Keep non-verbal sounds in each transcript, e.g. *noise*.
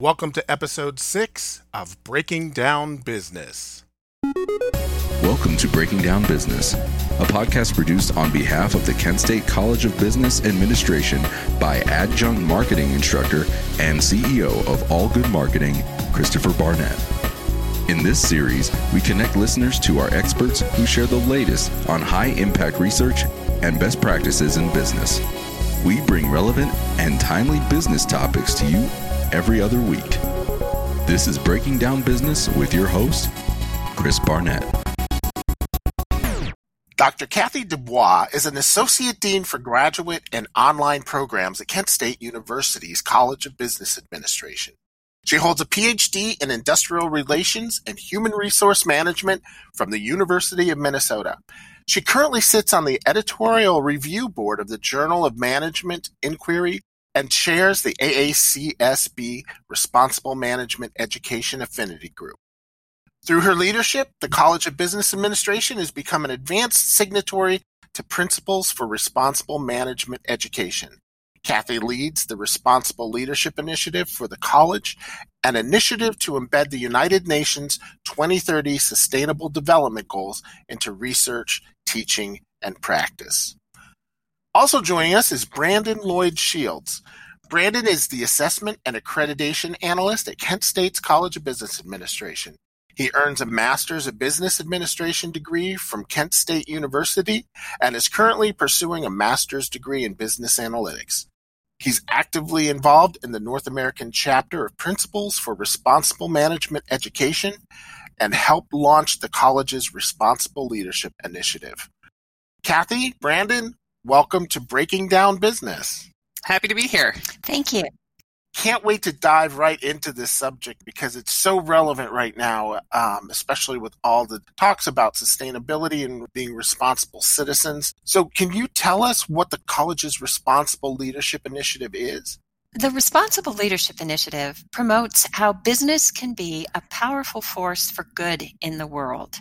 Welcome to episode six of Breaking Down Business. Welcome to Breaking Down Business, a podcast produced on behalf of the Kent State College of Business Administration by adjunct marketing instructor and CEO of All Good Marketing, Christopher Barnett. In this series, we connect listeners to our experts who share the latest on high impact research and best practices in business. We bring relevant and timely business topics to you every other week. This is Breaking Down Business with your host, Chris Barnett. Dr. Kathy Dubois is an Associate Dean for Graduate and Online Programs at Kent State University's College of Business Administration. She holds a PhD in Industrial Relations and Human Resource Management from the University of Minnesota. She currently sits on the editorial review board of the Journal of Management Inquiry and chairs the AACSB Responsible Management Education Affinity Group. Through her leadership, the College of Business Administration has become an advanced signatory to Principles for Responsible Management Education. Kathy leads the Responsible Leadership Initiative for the college, an initiative to embed the United Nations 2030 Sustainable Development Goals into research, teaching, and practice. Also joining us is Brandon Lloyd Shields. Brandon is the Assessment and Accreditation Analyst at Kent State's College of Business Administration. He earns a Master's of Business Administration degree from Kent State University and is currently pursuing a Master's degree in Business Analytics. He's actively involved in the North American chapter of Principles for Responsible Management Education and helped launch the college's Responsible Leadership Initiative. Kathy, Brandon, welcome to Breaking Down Business. Happy to be here. Thank you. Can't wait to dive right into this subject because it's so relevant right now, um, especially with all the talks about sustainability and being responsible citizens. So, can you tell us what the college's Responsible Leadership Initiative is? The Responsible Leadership Initiative promotes how business can be a powerful force for good in the world.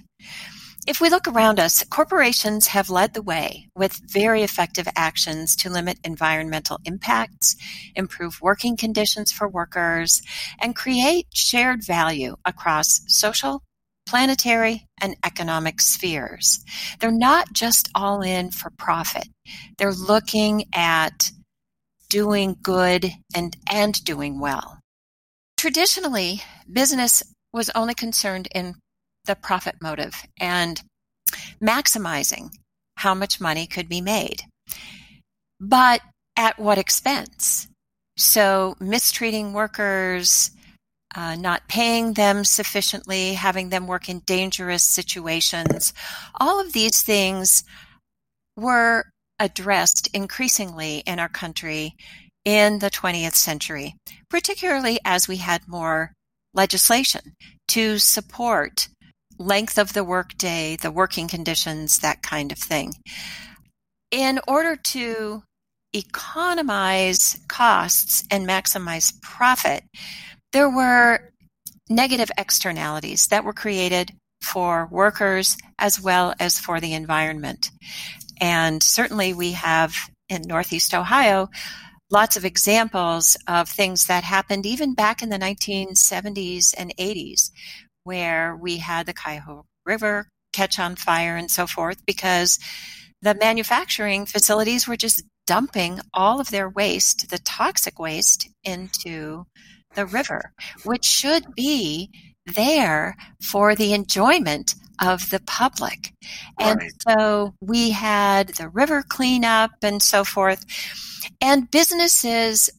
If we look around us, corporations have led the way with very effective actions to limit environmental impacts, improve working conditions for workers, and create shared value across social, planetary, and economic spheres. They're not just all in for profit. They're looking at doing good and, and doing well. Traditionally, business was only concerned in the profit motive and maximizing how much money could be made. But at what expense? So, mistreating workers, uh, not paying them sufficiently, having them work in dangerous situations, all of these things were addressed increasingly in our country in the 20th century, particularly as we had more legislation to support length of the workday, the working conditions, that kind of thing. In order to economize costs and maximize profit, there were negative externalities that were created for workers as well as for the environment. And certainly we have in Northeast Ohio lots of examples of things that happened even back in the 1970s and 80s where we had the Cuyahoga River catch on fire and so forth because the manufacturing facilities were just dumping all of their waste, the toxic waste, into the river, which should be there for the enjoyment of the public. And Right. so we had the river cleanup and so forth. And businesses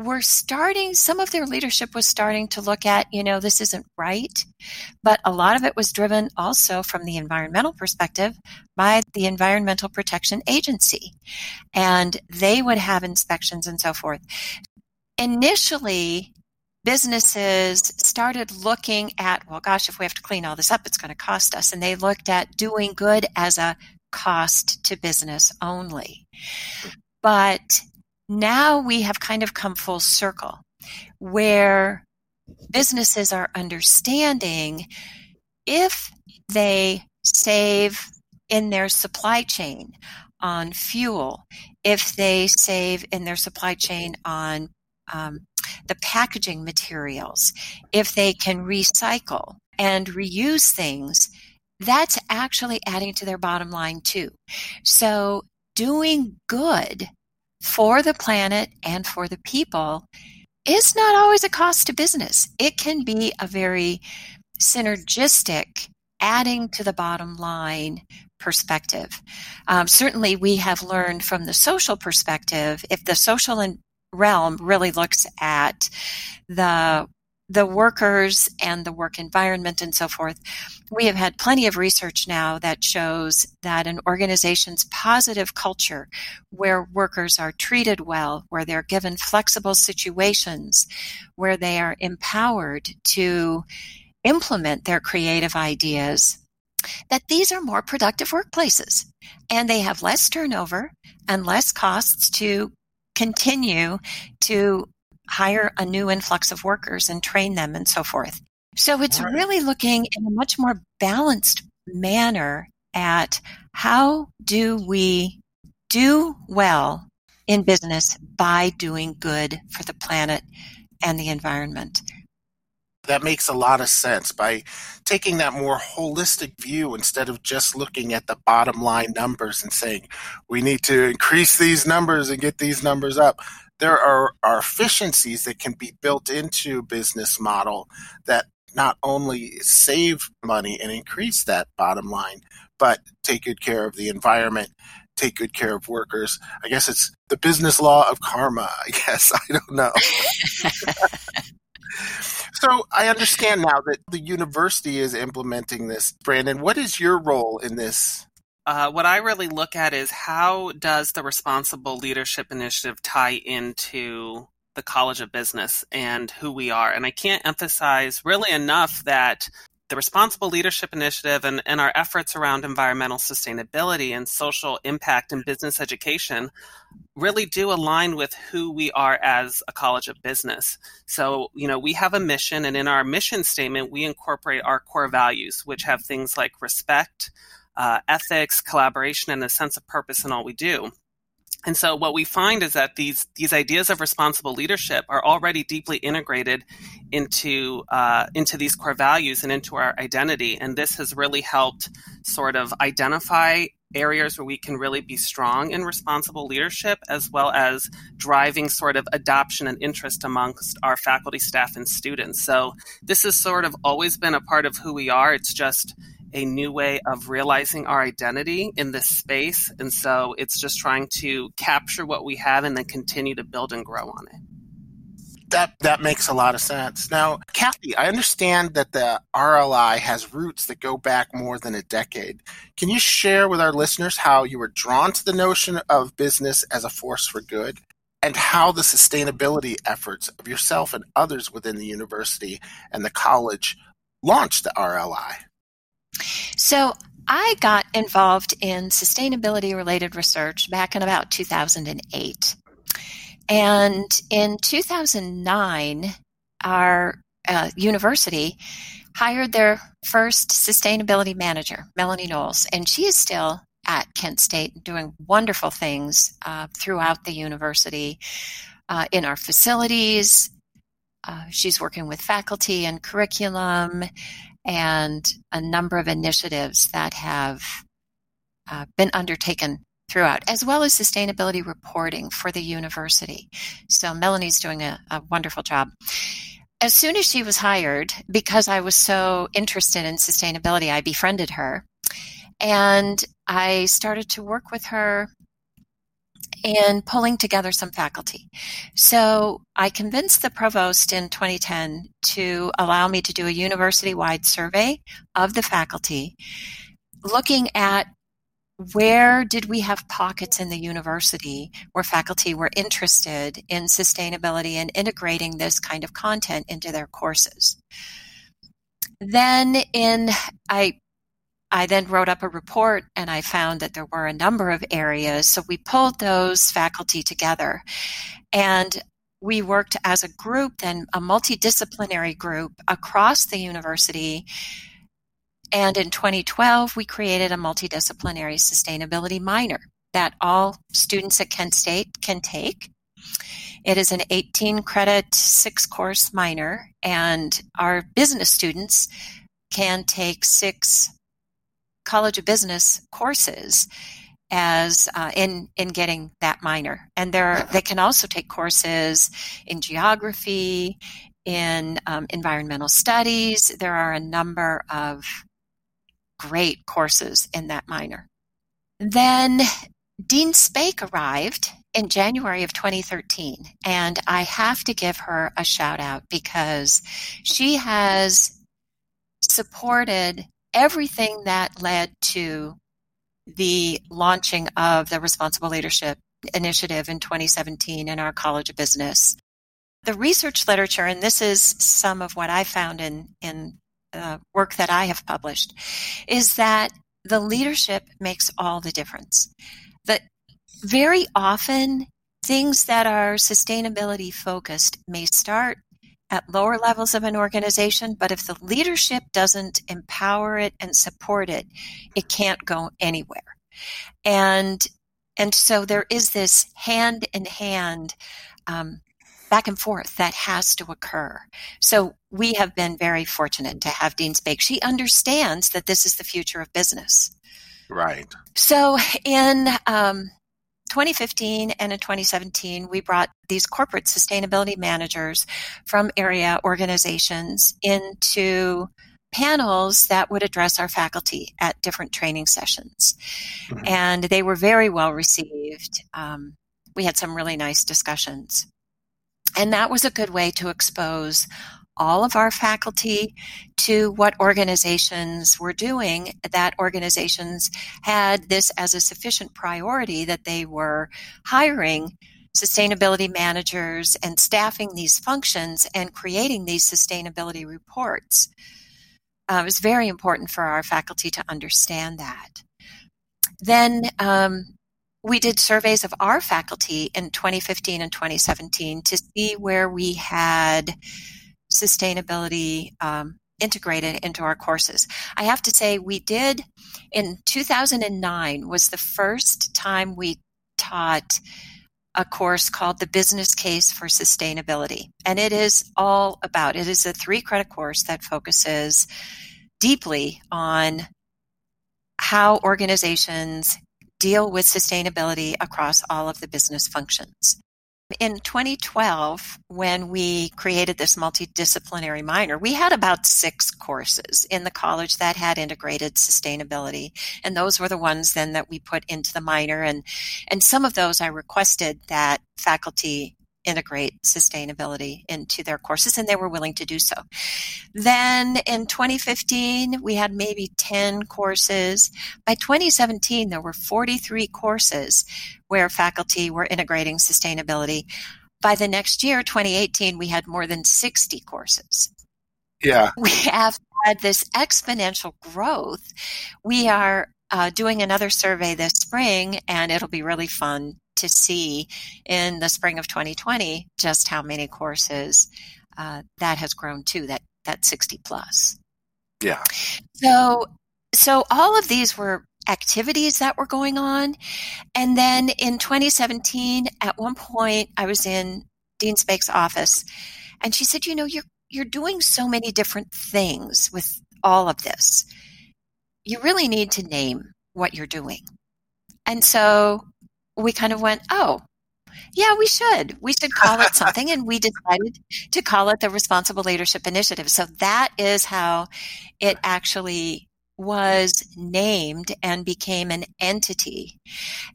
were starting, some of their leadership was starting to look at, you know, this isn't right. But a lot of it was driven also from the environmental perspective by the Environmental Protection Agency. And they would have inspections and so forth. Initially, businesses started looking at, well, gosh, if we have to clean all this up, it's going to cost us. And they looked at doing good as a cost to business only. But now we have kind of come full circle where businesses are understanding if they save in their supply chain on fuel, if they save in their supply chain on um, the packaging materials, if they can recycle and reuse things, that's actually adding to their bottom line too. So doing good for the planet and for the people is not always a cost to business. It can be a very synergistic, adding to the bottom line perspective. Um, certainly, we have learned from the social perspective, if the social realm really looks at the the workers and the work environment and so forth, we have had plenty of research now that shows that an organization's positive culture, where workers are treated well, where they're given flexible situations, where they are empowered to implement their creative ideas, that these are more productive workplaces. And they have less turnover and less costs to continue to hire a new influx of workers and train them and so forth. So it's right. really looking in a much more balanced manner at how do we do well in business by doing good for the planet and the environment. That makes a lot of sense. By taking that more holistic view instead of just looking at the bottom line numbers and saying, we need to increase these numbers and get these numbers up, there are, are efficiencies that can be built into business model that not only save money and increase that bottom line, but take good care of the environment, take good care of workers. I guess it's the business law of karma, *laughs* I guess. I don't know. *laughs* so I understand now that the university is implementing this. Brandon, what is your role in this uh, what I really look at is how does the Responsible Leadership Initiative tie into the College of Business and who we are? And I can't emphasize really enough that the Responsible Leadership Initiative and, and our efforts around environmental sustainability and social impact and business education really do align with who we are as a college of business. So, you know, we have a mission, and in our mission statement, we incorporate our core values, which have things like respect, uh, ethics, collaboration, and a sense of purpose in all we do. And so what we find is that these these ideas of responsible leadership are already deeply integrated into uh, into these core values and into our identity. And this has really helped sort of identify areas where we can really be strong in responsible leadership, as well as driving sort of adoption and interest amongst our faculty, staff, and students. So this has sort of always been a part of who we are. It's just a new way of realizing our identity in this space. And so it's just trying to capture what we have and then continue to build and grow on it. That that makes a lot of sense. Now, Kathy, I understand that the RLI has roots that go back more than a decade. Can you share with our listeners how you were drawn to the notion of business as a force for good and how the sustainability efforts of yourself and others within the university and the college launched the RLI? So I got involved in sustainability related research back in about 2008. And in 2009, our uh, university hired their first sustainability manager, Melanie Knowles, and she is still at Kent State doing wonderful things uh, throughout the university uh, in our facilities. Uh, she's working with faculty and curriculum and a number of initiatives that have uh, been undertaken throughout, as well as sustainability reporting for the university. So Melanie's doing a, a wonderful job. As soon as she was hired, because I was so interested in sustainability, I befriended her and I started to work with her in pulling together some faculty. So I convinced the provost in 2010 to allow me to do a university wide survey of the faculty, looking at where did we have pockets in the university where faculty were interested in sustainability and integrating this kind of content into their courses. Then in I I then wrote up a report and I found that there were a number of areas. So we pulled those faculty together and we worked as a group, then a multidisciplinary group across the university. And in 2012, we created a multidisciplinary sustainability minor that all students at Kent State can take. It is an 18 credit, six course minor, and our business students can take six College of Business courses as uh, in in getting that minor, and there they can also take courses in geography, in um, environmental studies. There are a number of great courses in that minor. Then Dean Spake arrived in January of 2013, and I have to give her a shout out because she has supported everything that led to the launching of the Responsible Leadership Initiative in 2017 in our College of Business. The research literature, and this is some of what I found in, in uh, work that I have published, is that the leadership makes all the difference. That very often things that are sustainability focused may start at lower levels of an organization, but if the leadership doesn't empower it and support it, it can't go anywhere. And and so there is this hand in hand um, back and forth that has to occur. So we have been very fortunate to have Dean Spake. She understands that this is the future of business. Right. So in um, 2015 and in 2017, we brought these corporate sustainability managers from area organizations into panels that would address our faculty at different training sessions. Mm-hmm. And they were very well received. Um, we had some really nice discussions. And that was a good way to expose all of our faculty to what organizations were doing, that organizations had this as a sufficient priority that they were hiring sustainability managers and staffing these functions and creating these sustainability reports. Uh, it was very important for our faculty to understand that. Then um, we did surveys of our faculty in 2015 and 2017 to see where we had sustainability um, integrated into our courses. I have to say, we did in 2009 was the first time we taught a course called the business case for sustainability and it is all about it is a three credit course that focuses deeply on how organizations deal with sustainability across all of the business functions in 2012, when we created this multidisciplinary minor, we had about six courses in the college that had integrated sustainability. And those were the ones then that we put into the minor. And, and some of those I requested that faculty integrate sustainability into their courses, and they were willing to do so. Then in 2015, we had maybe 10 courses. By 2017, there were 43 courses where faculty were integrating sustainability. By the next year, 2018, we had more than 60 courses. Yeah. *laughs* We have had this exponential growth. We are uh, doing another survey this spring, and it'll be really fun to see in the spring of 2020 just how many courses uh, that has grown to that that 60 plus. Yeah. So so all of these were activities that were going on, and then in 2017, at one point, I was in Dean Spake's office, and she said, "You know, you're you're doing so many different things with all of this. You really need to name what you're doing." And so we kind of went, oh, yeah, we should. We should call it *laughs* something. and we decided to call it the Responsible Leadership Initiative. So that is how it actually was named and became an entity.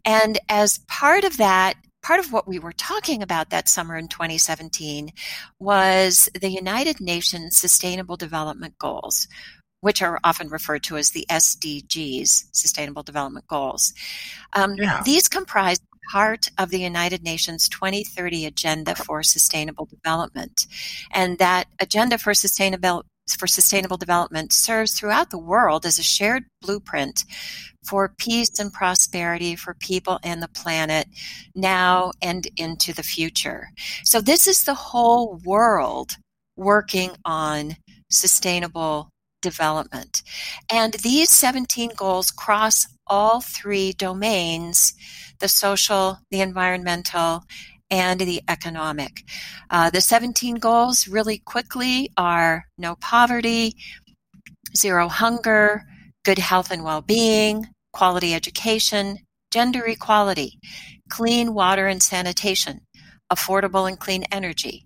And as part of that, part of what we were talking about that summer in 2017 was the United Nations Sustainable Development Goals, which are often referred to as the SDGs, Sustainable Development Goals. Um, yeah. These comprise part of the United Nations 2030 Agenda for Sustainable Development. And that agenda for sustainable for sustainable development serves throughout the world as a shared blueprint for peace and prosperity for people and the planet now and into the future. So this is the whole world working on sustainable development. And these 17 goals cross all three domains the social, the environmental, and the economic. Uh, the 17 goals really quickly are no poverty, zero hunger, good health and well being, quality education, gender equality, clean water and sanitation, affordable and clean energy,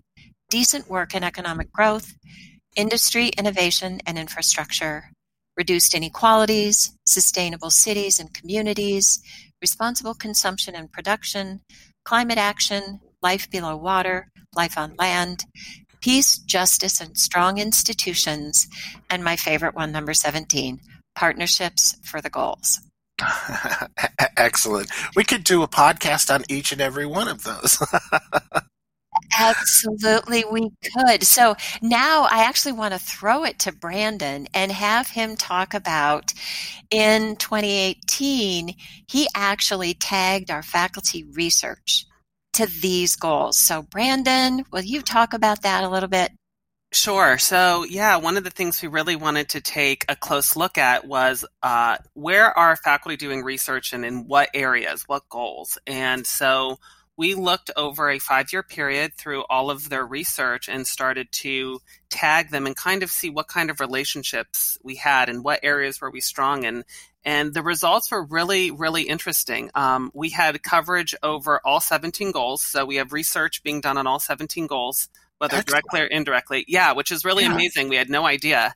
decent work and economic growth, industry, innovation, and infrastructure, reduced inequalities, sustainable cities and communities, responsible consumption and production, climate action, life below water, life on land, peace, justice, and strong institutions, and my favorite one, number 17, partnerships for the goals. *laughs* Excellent. We could do a podcast on each and every one of those. *laughs* Absolutely, we could. So now I actually want to throw it to Brandon and have him talk about in 2018, he actually tagged our faculty research to these goals. So, Brandon, will you talk about that a little bit? Sure. So, yeah, one of the things we really wanted to take a close look at was uh, where are faculty doing research and in what areas, what goals. And so we looked over a five year period through all of their research and started to tag them and kind of see what kind of relationships we had and what areas were we strong in. And the results were really, really interesting. Um, we had coverage over all 17 goals. So we have research being done on all 17 goals whether Excellent. directly or indirectly. Yeah, which is really yeah. amazing. We had no idea.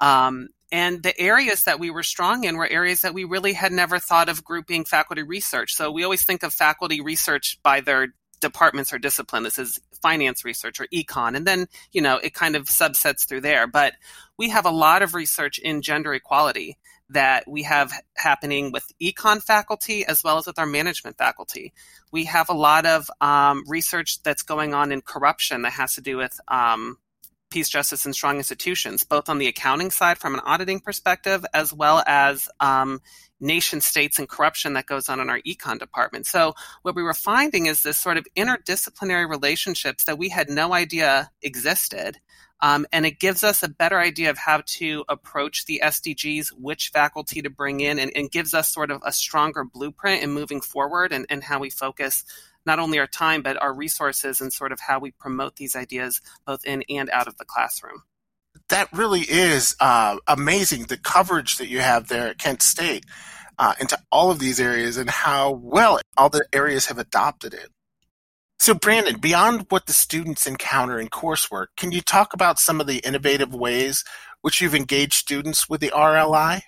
Um, and the areas that we were strong in were areas that we really had never thought of grouping faculty research. So we always think of faculty research by their departments or discipline. This is finance research or econ. And then, you know, it kind of subsets through there. But we have a lot of research in gender equality that we have happening with econ faculty as well as with our management faculty. We have a lot of um, research that's going on in corruption that has to do with um, peace, justice, and strong institutions, both on the accounting side from an auditing perspective, as well as um, nation states and corruption that goes on in our econ department. So what we were finding is this sort of interdisciplinary relationships that we had no idea existed um, and it gives us a better idea of how to approach the SDGs, which faculty to bring in, and, and gives us sort of a stronger blueprint in moving forward and, and how we focus not only our time, but our resources and sort of how we promote these ideas both in and out of the classroom. That really is uh, amazing, the coverage that you have there at Kent State uh, into all of these areas and how well all the areas have adopted it. So, Brandon, beyond what the students encounter in coursework, can you talk about some of the innovative ways which you've engaged students with the RLI?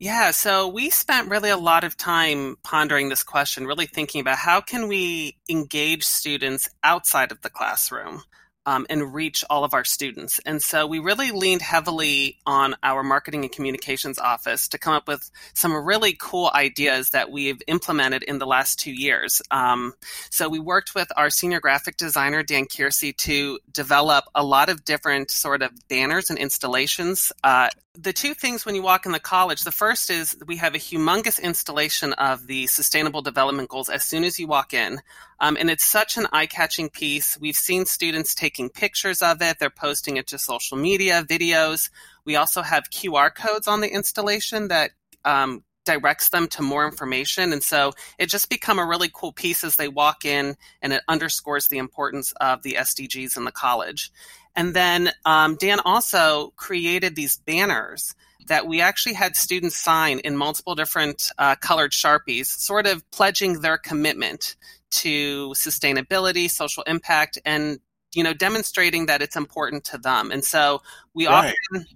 Yeah, so we spent really a lot of time pondering this question, really thinking about how can we engage students outside of the classroom um, and reach all of our students. And so we really leaned heavily on our marketing and communications office to come up with some really cool ideas that we've implemented in the last two years. Um, so we worked with our senior graphic designer, Dan Kiersey, to develop a lot of different sort of banners and installations uh, the two things when you walk in the college the first is we have a humongous installation of the sustainable development goals as soon as you walk in. Um, and it's such an eye-catching piece. We've seen students taking pictures of it. They're posting it to social media videos. We also have qr codes on the installation that um, directs them to more information. And so it just become a really cool piece as they walk in and it underscores the importance of the sdgs in the college and then um, Dan also created these banners that we actually had students sign in multiple different uh, colored Sharpies, sort of pledging their commitment to sustainability, social impact, and you know demonstrating that it's important to them. And so we right. often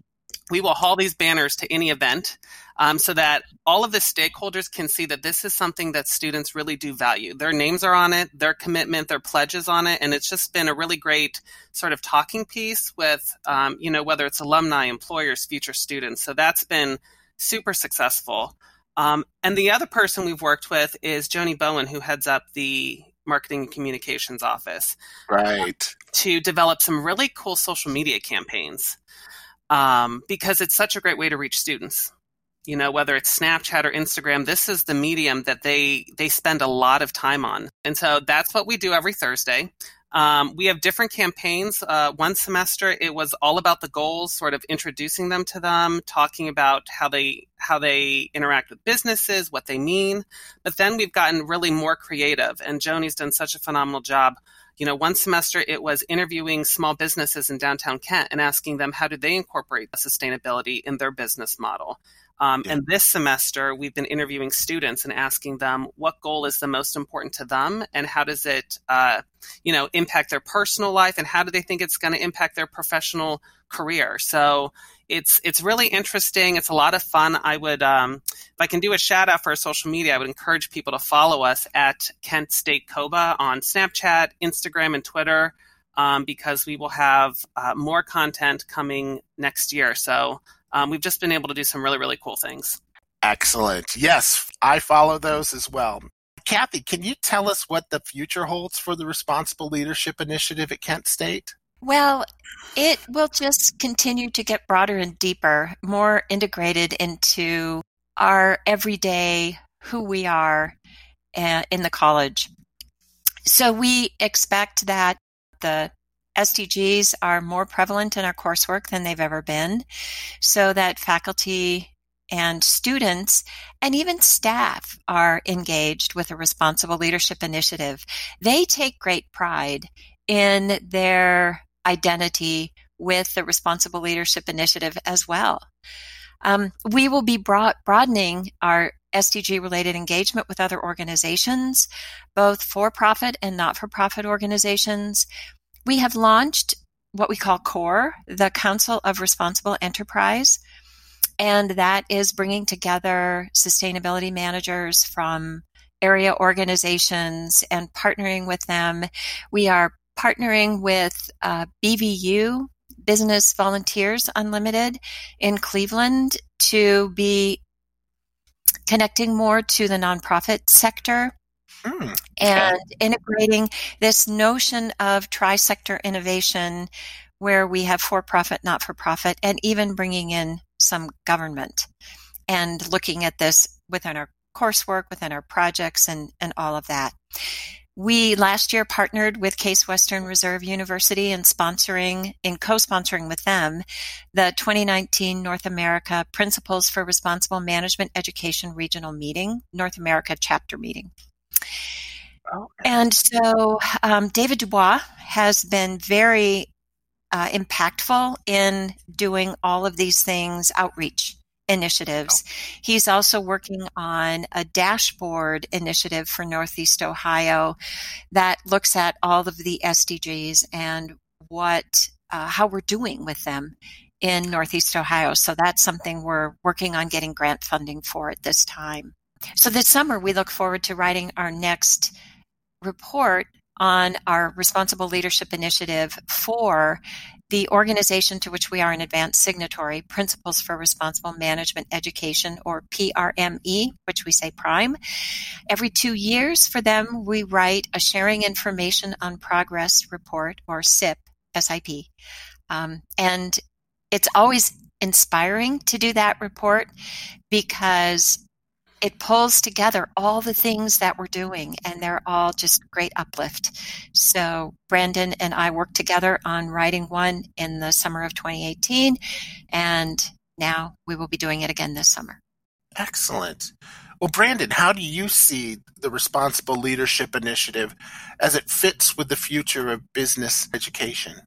we will haul these banners to any event um, so that all of the stakeholders can see that this is something that students really do value. Their names are on it, their commitment, their pledges on it, and it's just been a really great sort of talking piece with, um, you know, whether it's alumni, employers, future students. So that's been super successful. Um, and the other person we've worked with is Joni Bowen, who heads up the marketing and communications office. Right. To develop some really cool social media campaigns um, because it's such a great way to reach students. You know whether it's snapchat or instagram this is the medium that they they spend a lot of time on. And so that's what we do every thursday. Um, we have different campaigns. Uh, one semester it was all about the goals sort of introducing them to them talking about how they how they interact with businesses what they mean. But then we've gotten really more creative and joni's done such a phenomenal job you know, one semester it was interviewing small businesses in downtown Kent and asking them how do they incorporate sustainability in their business model. Um, yeah. And this semester, we've been interviewing students and asking them what goal is the most important to them, and how does it, uh, you know, impact their personal life, and how do they think it's going to impact their professional career. So it's it's really interesting. It's a lot of fun. I would, um, if I can do a shout out for social media, I would encourage people to follow us at Kent State COBA on Snapchat, Instagram, and Twitter. Um, because we will have uh, more content coming next year. So um, we've just been able to do some really, really cool things. Excellent. Yes, I follow those as well. Kathy, can you tell us what the future holds for the Responsible Leadership Initiative at Kent State? Well, it will just continue to get broader and deeper, more integrated into our everyday who we are uh, in the college. So we expect that the SDGs are more prevalent in our coursework than they've ever been, so that faculty and students and even staff are engaged with a responsible leadership initiative. They take great pride in their identity with the responsible leadership initiative as well. Um, we will be broad- broadening our SDG related engagement with other organizations, both for profit and not for profit organizations. We have launched what we call CORE, the Council of Responsible Enterprise, and that is bringing together sustainability managers from area organizations and partnering with them. We are partnering with uh, BVU, Business Volunteers Unlimited, in Cleveland to be connecting more to the nonprofit sector Mm, and integrating this notion of tri-sector innovation where we have for profit, not for profit, and even bringing in some government and looking at this within our coursework, within our projects, and, and all of that. We last year partnered with Case Western Reserve University in sponsoring, in co-sponsoring with them, the 2019 North America Principles for Responsible Management Education Regional Meeting, North America chapter meeting. Okay. And so um, David Dubois has been very uh, impactful in doing all of these things, outreach initiatives. Oh. He's also working on a dashboard initiative for Northeast Ohio that looks at all of the SDGs and what uh, how we're doing with them in Northeast Ohio. So that's something we're working on getting grant funding for at this time. So this summer, we look forward to writing our next report on our responsible leadership initiative for the organization to which we are an advanced signatory, Principles for Responsible Management Education, or PRME, which we say PRIME. Every two years for them, we write a Sharing Information on Progress report, or SIP, SIP. Um, and it's always inspiring to do that report because it pulls together all the things that we're doing and they're all just great uplift. So Brandon and I worked together on writing one in the summer of 2018 and now we will be doing it again this summer. Excellent. Well, Brandon, how do you see the Responsible Leadership Initiative as it fits with the future of business education?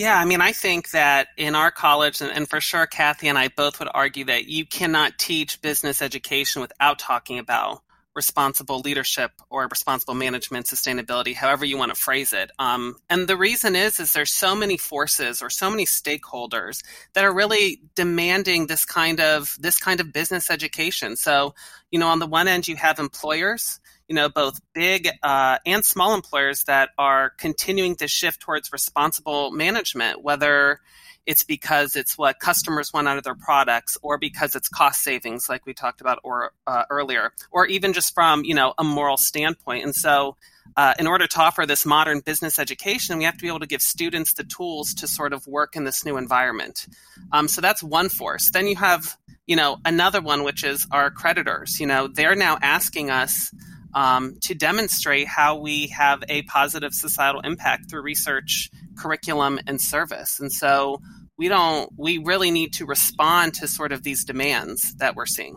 Yeah, I mean, I think that in our college, and, for sure, Kathy and I both would argue that you cannot teach business education without talking about responsible leadership or responsible management, sustainability, however you want to phrase it. Um, and the reason is, is there's so many forces or so many stakeholders that are really demanding this kind of this kind of business education. So, you know, on the one end, you have employers you know, both big uh, and small employers that are continuing to shift towards responsible management, whether it's because it's what customers want out of their products or because it's cost savings like we talked about or uh, earlier or even just from you know a moral standpoint. And so uh, in order to offer this modern business education we have to be able to give students the tools to sort of work in this new environment. Um, so that's one force. Then you have you know another one which is our creditors. You know they're now asking us um, to demonstrate how we have a positive societal impact through research, curriculum, and service. And so we don't, we really need to respond to sort of these demands that we're seeing.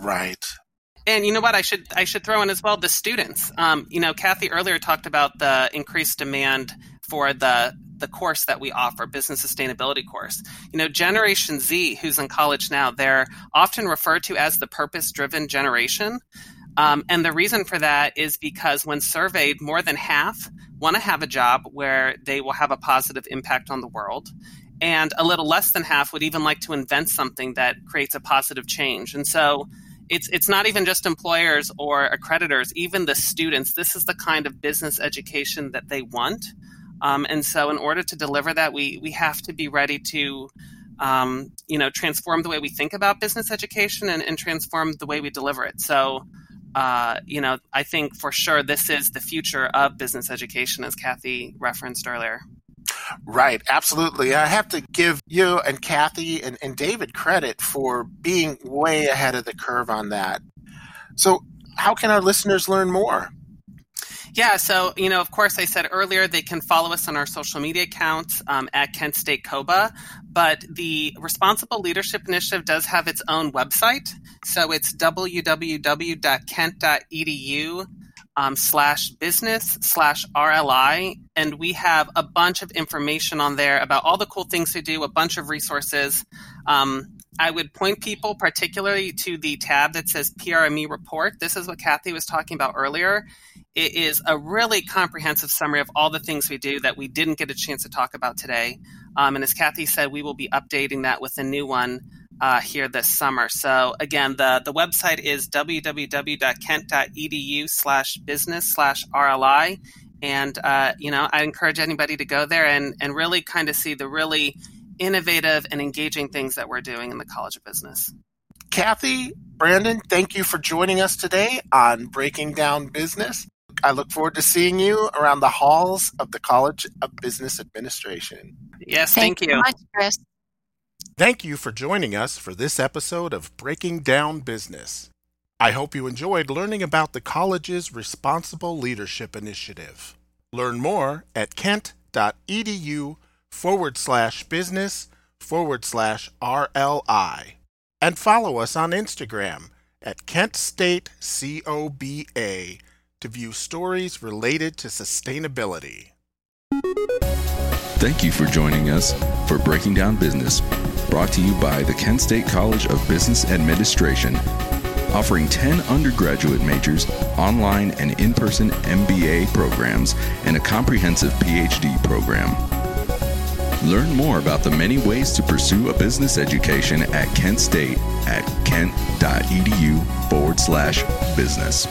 Right. And you know what? I should I should throw in as well the students. Um, you know, Kathy earlier talked about the increased demand for the the course that we offer, business sustainability course. You know, Generation Z, who's in college now, they're often referred to as the purpose driven generation. Um, and the reason for that is because when surveyed, more than half want to have a job where they will have a positive impact on the world. And a little less than half would even like to invent something that creates a positive change. And so it's it's not even just employers or accreditors, even the students. This is the kind of business education that they want. Um, and so, in order to deliver that, we we have to be ready to, um, you know, transform the way we think about business education and, and transform the way we deliver it. So, uh, you know, I think for sure this is the future of business education, as Kathy referenced earlier. Right, absolutely. I have to give you and Kathy and, and David credit for being way ahead of the curve on that. So, how can our listeners learn more? Yeah, so, you know, of course, I said earlier they can follow us on our social media accounts um, at Kent State COBA, but the Responsible Leadership Initiative does have its own website. So it's www.kent.edu um, slash business slash RLI. And we have a bunch of information on there about all the cool things we do, a bunch of resources. Um, I would point people particularly to the tab that says PRME report. This is what Kathy was talking about earlier. It is a really comprehensive summary of all the things we do that we didn't get a chance to talk about today. Um, and as Kathy said, we will be updating that with a new one uh, here this summer. So again, the, the website is www.kent.edu slash business slash RLI. And, uh, you know, I encourage anybody to go there and, and really kind of see the really innovative and engaging things that we're doing in the College of Business. Kathy, Brandon, thank you for joining us today on Breaking Down Business. I look forward to seeing you around the halls of the College of Business Administration. Yes, thank, thank you. Much, Chris. Thank you for joining us for this episode of Breaking Down Business. I hope you enjoyed learning about the college's Responsible Leadership Initiative. Learn more at kent.edu forward slash business forward slash RLI. And follow us on Instagram at Kent State COBA to view stories related to sustainability. Thank you for joining us for Breaking Down Business, brought to you by the Kent State College of Business Administration, offering 10 undergraduate majors, online and in person MBA programs, and a comprehensive PhD program. Learn more about the many ways to pursue a business education at Kent State at kent.edu forward slash business.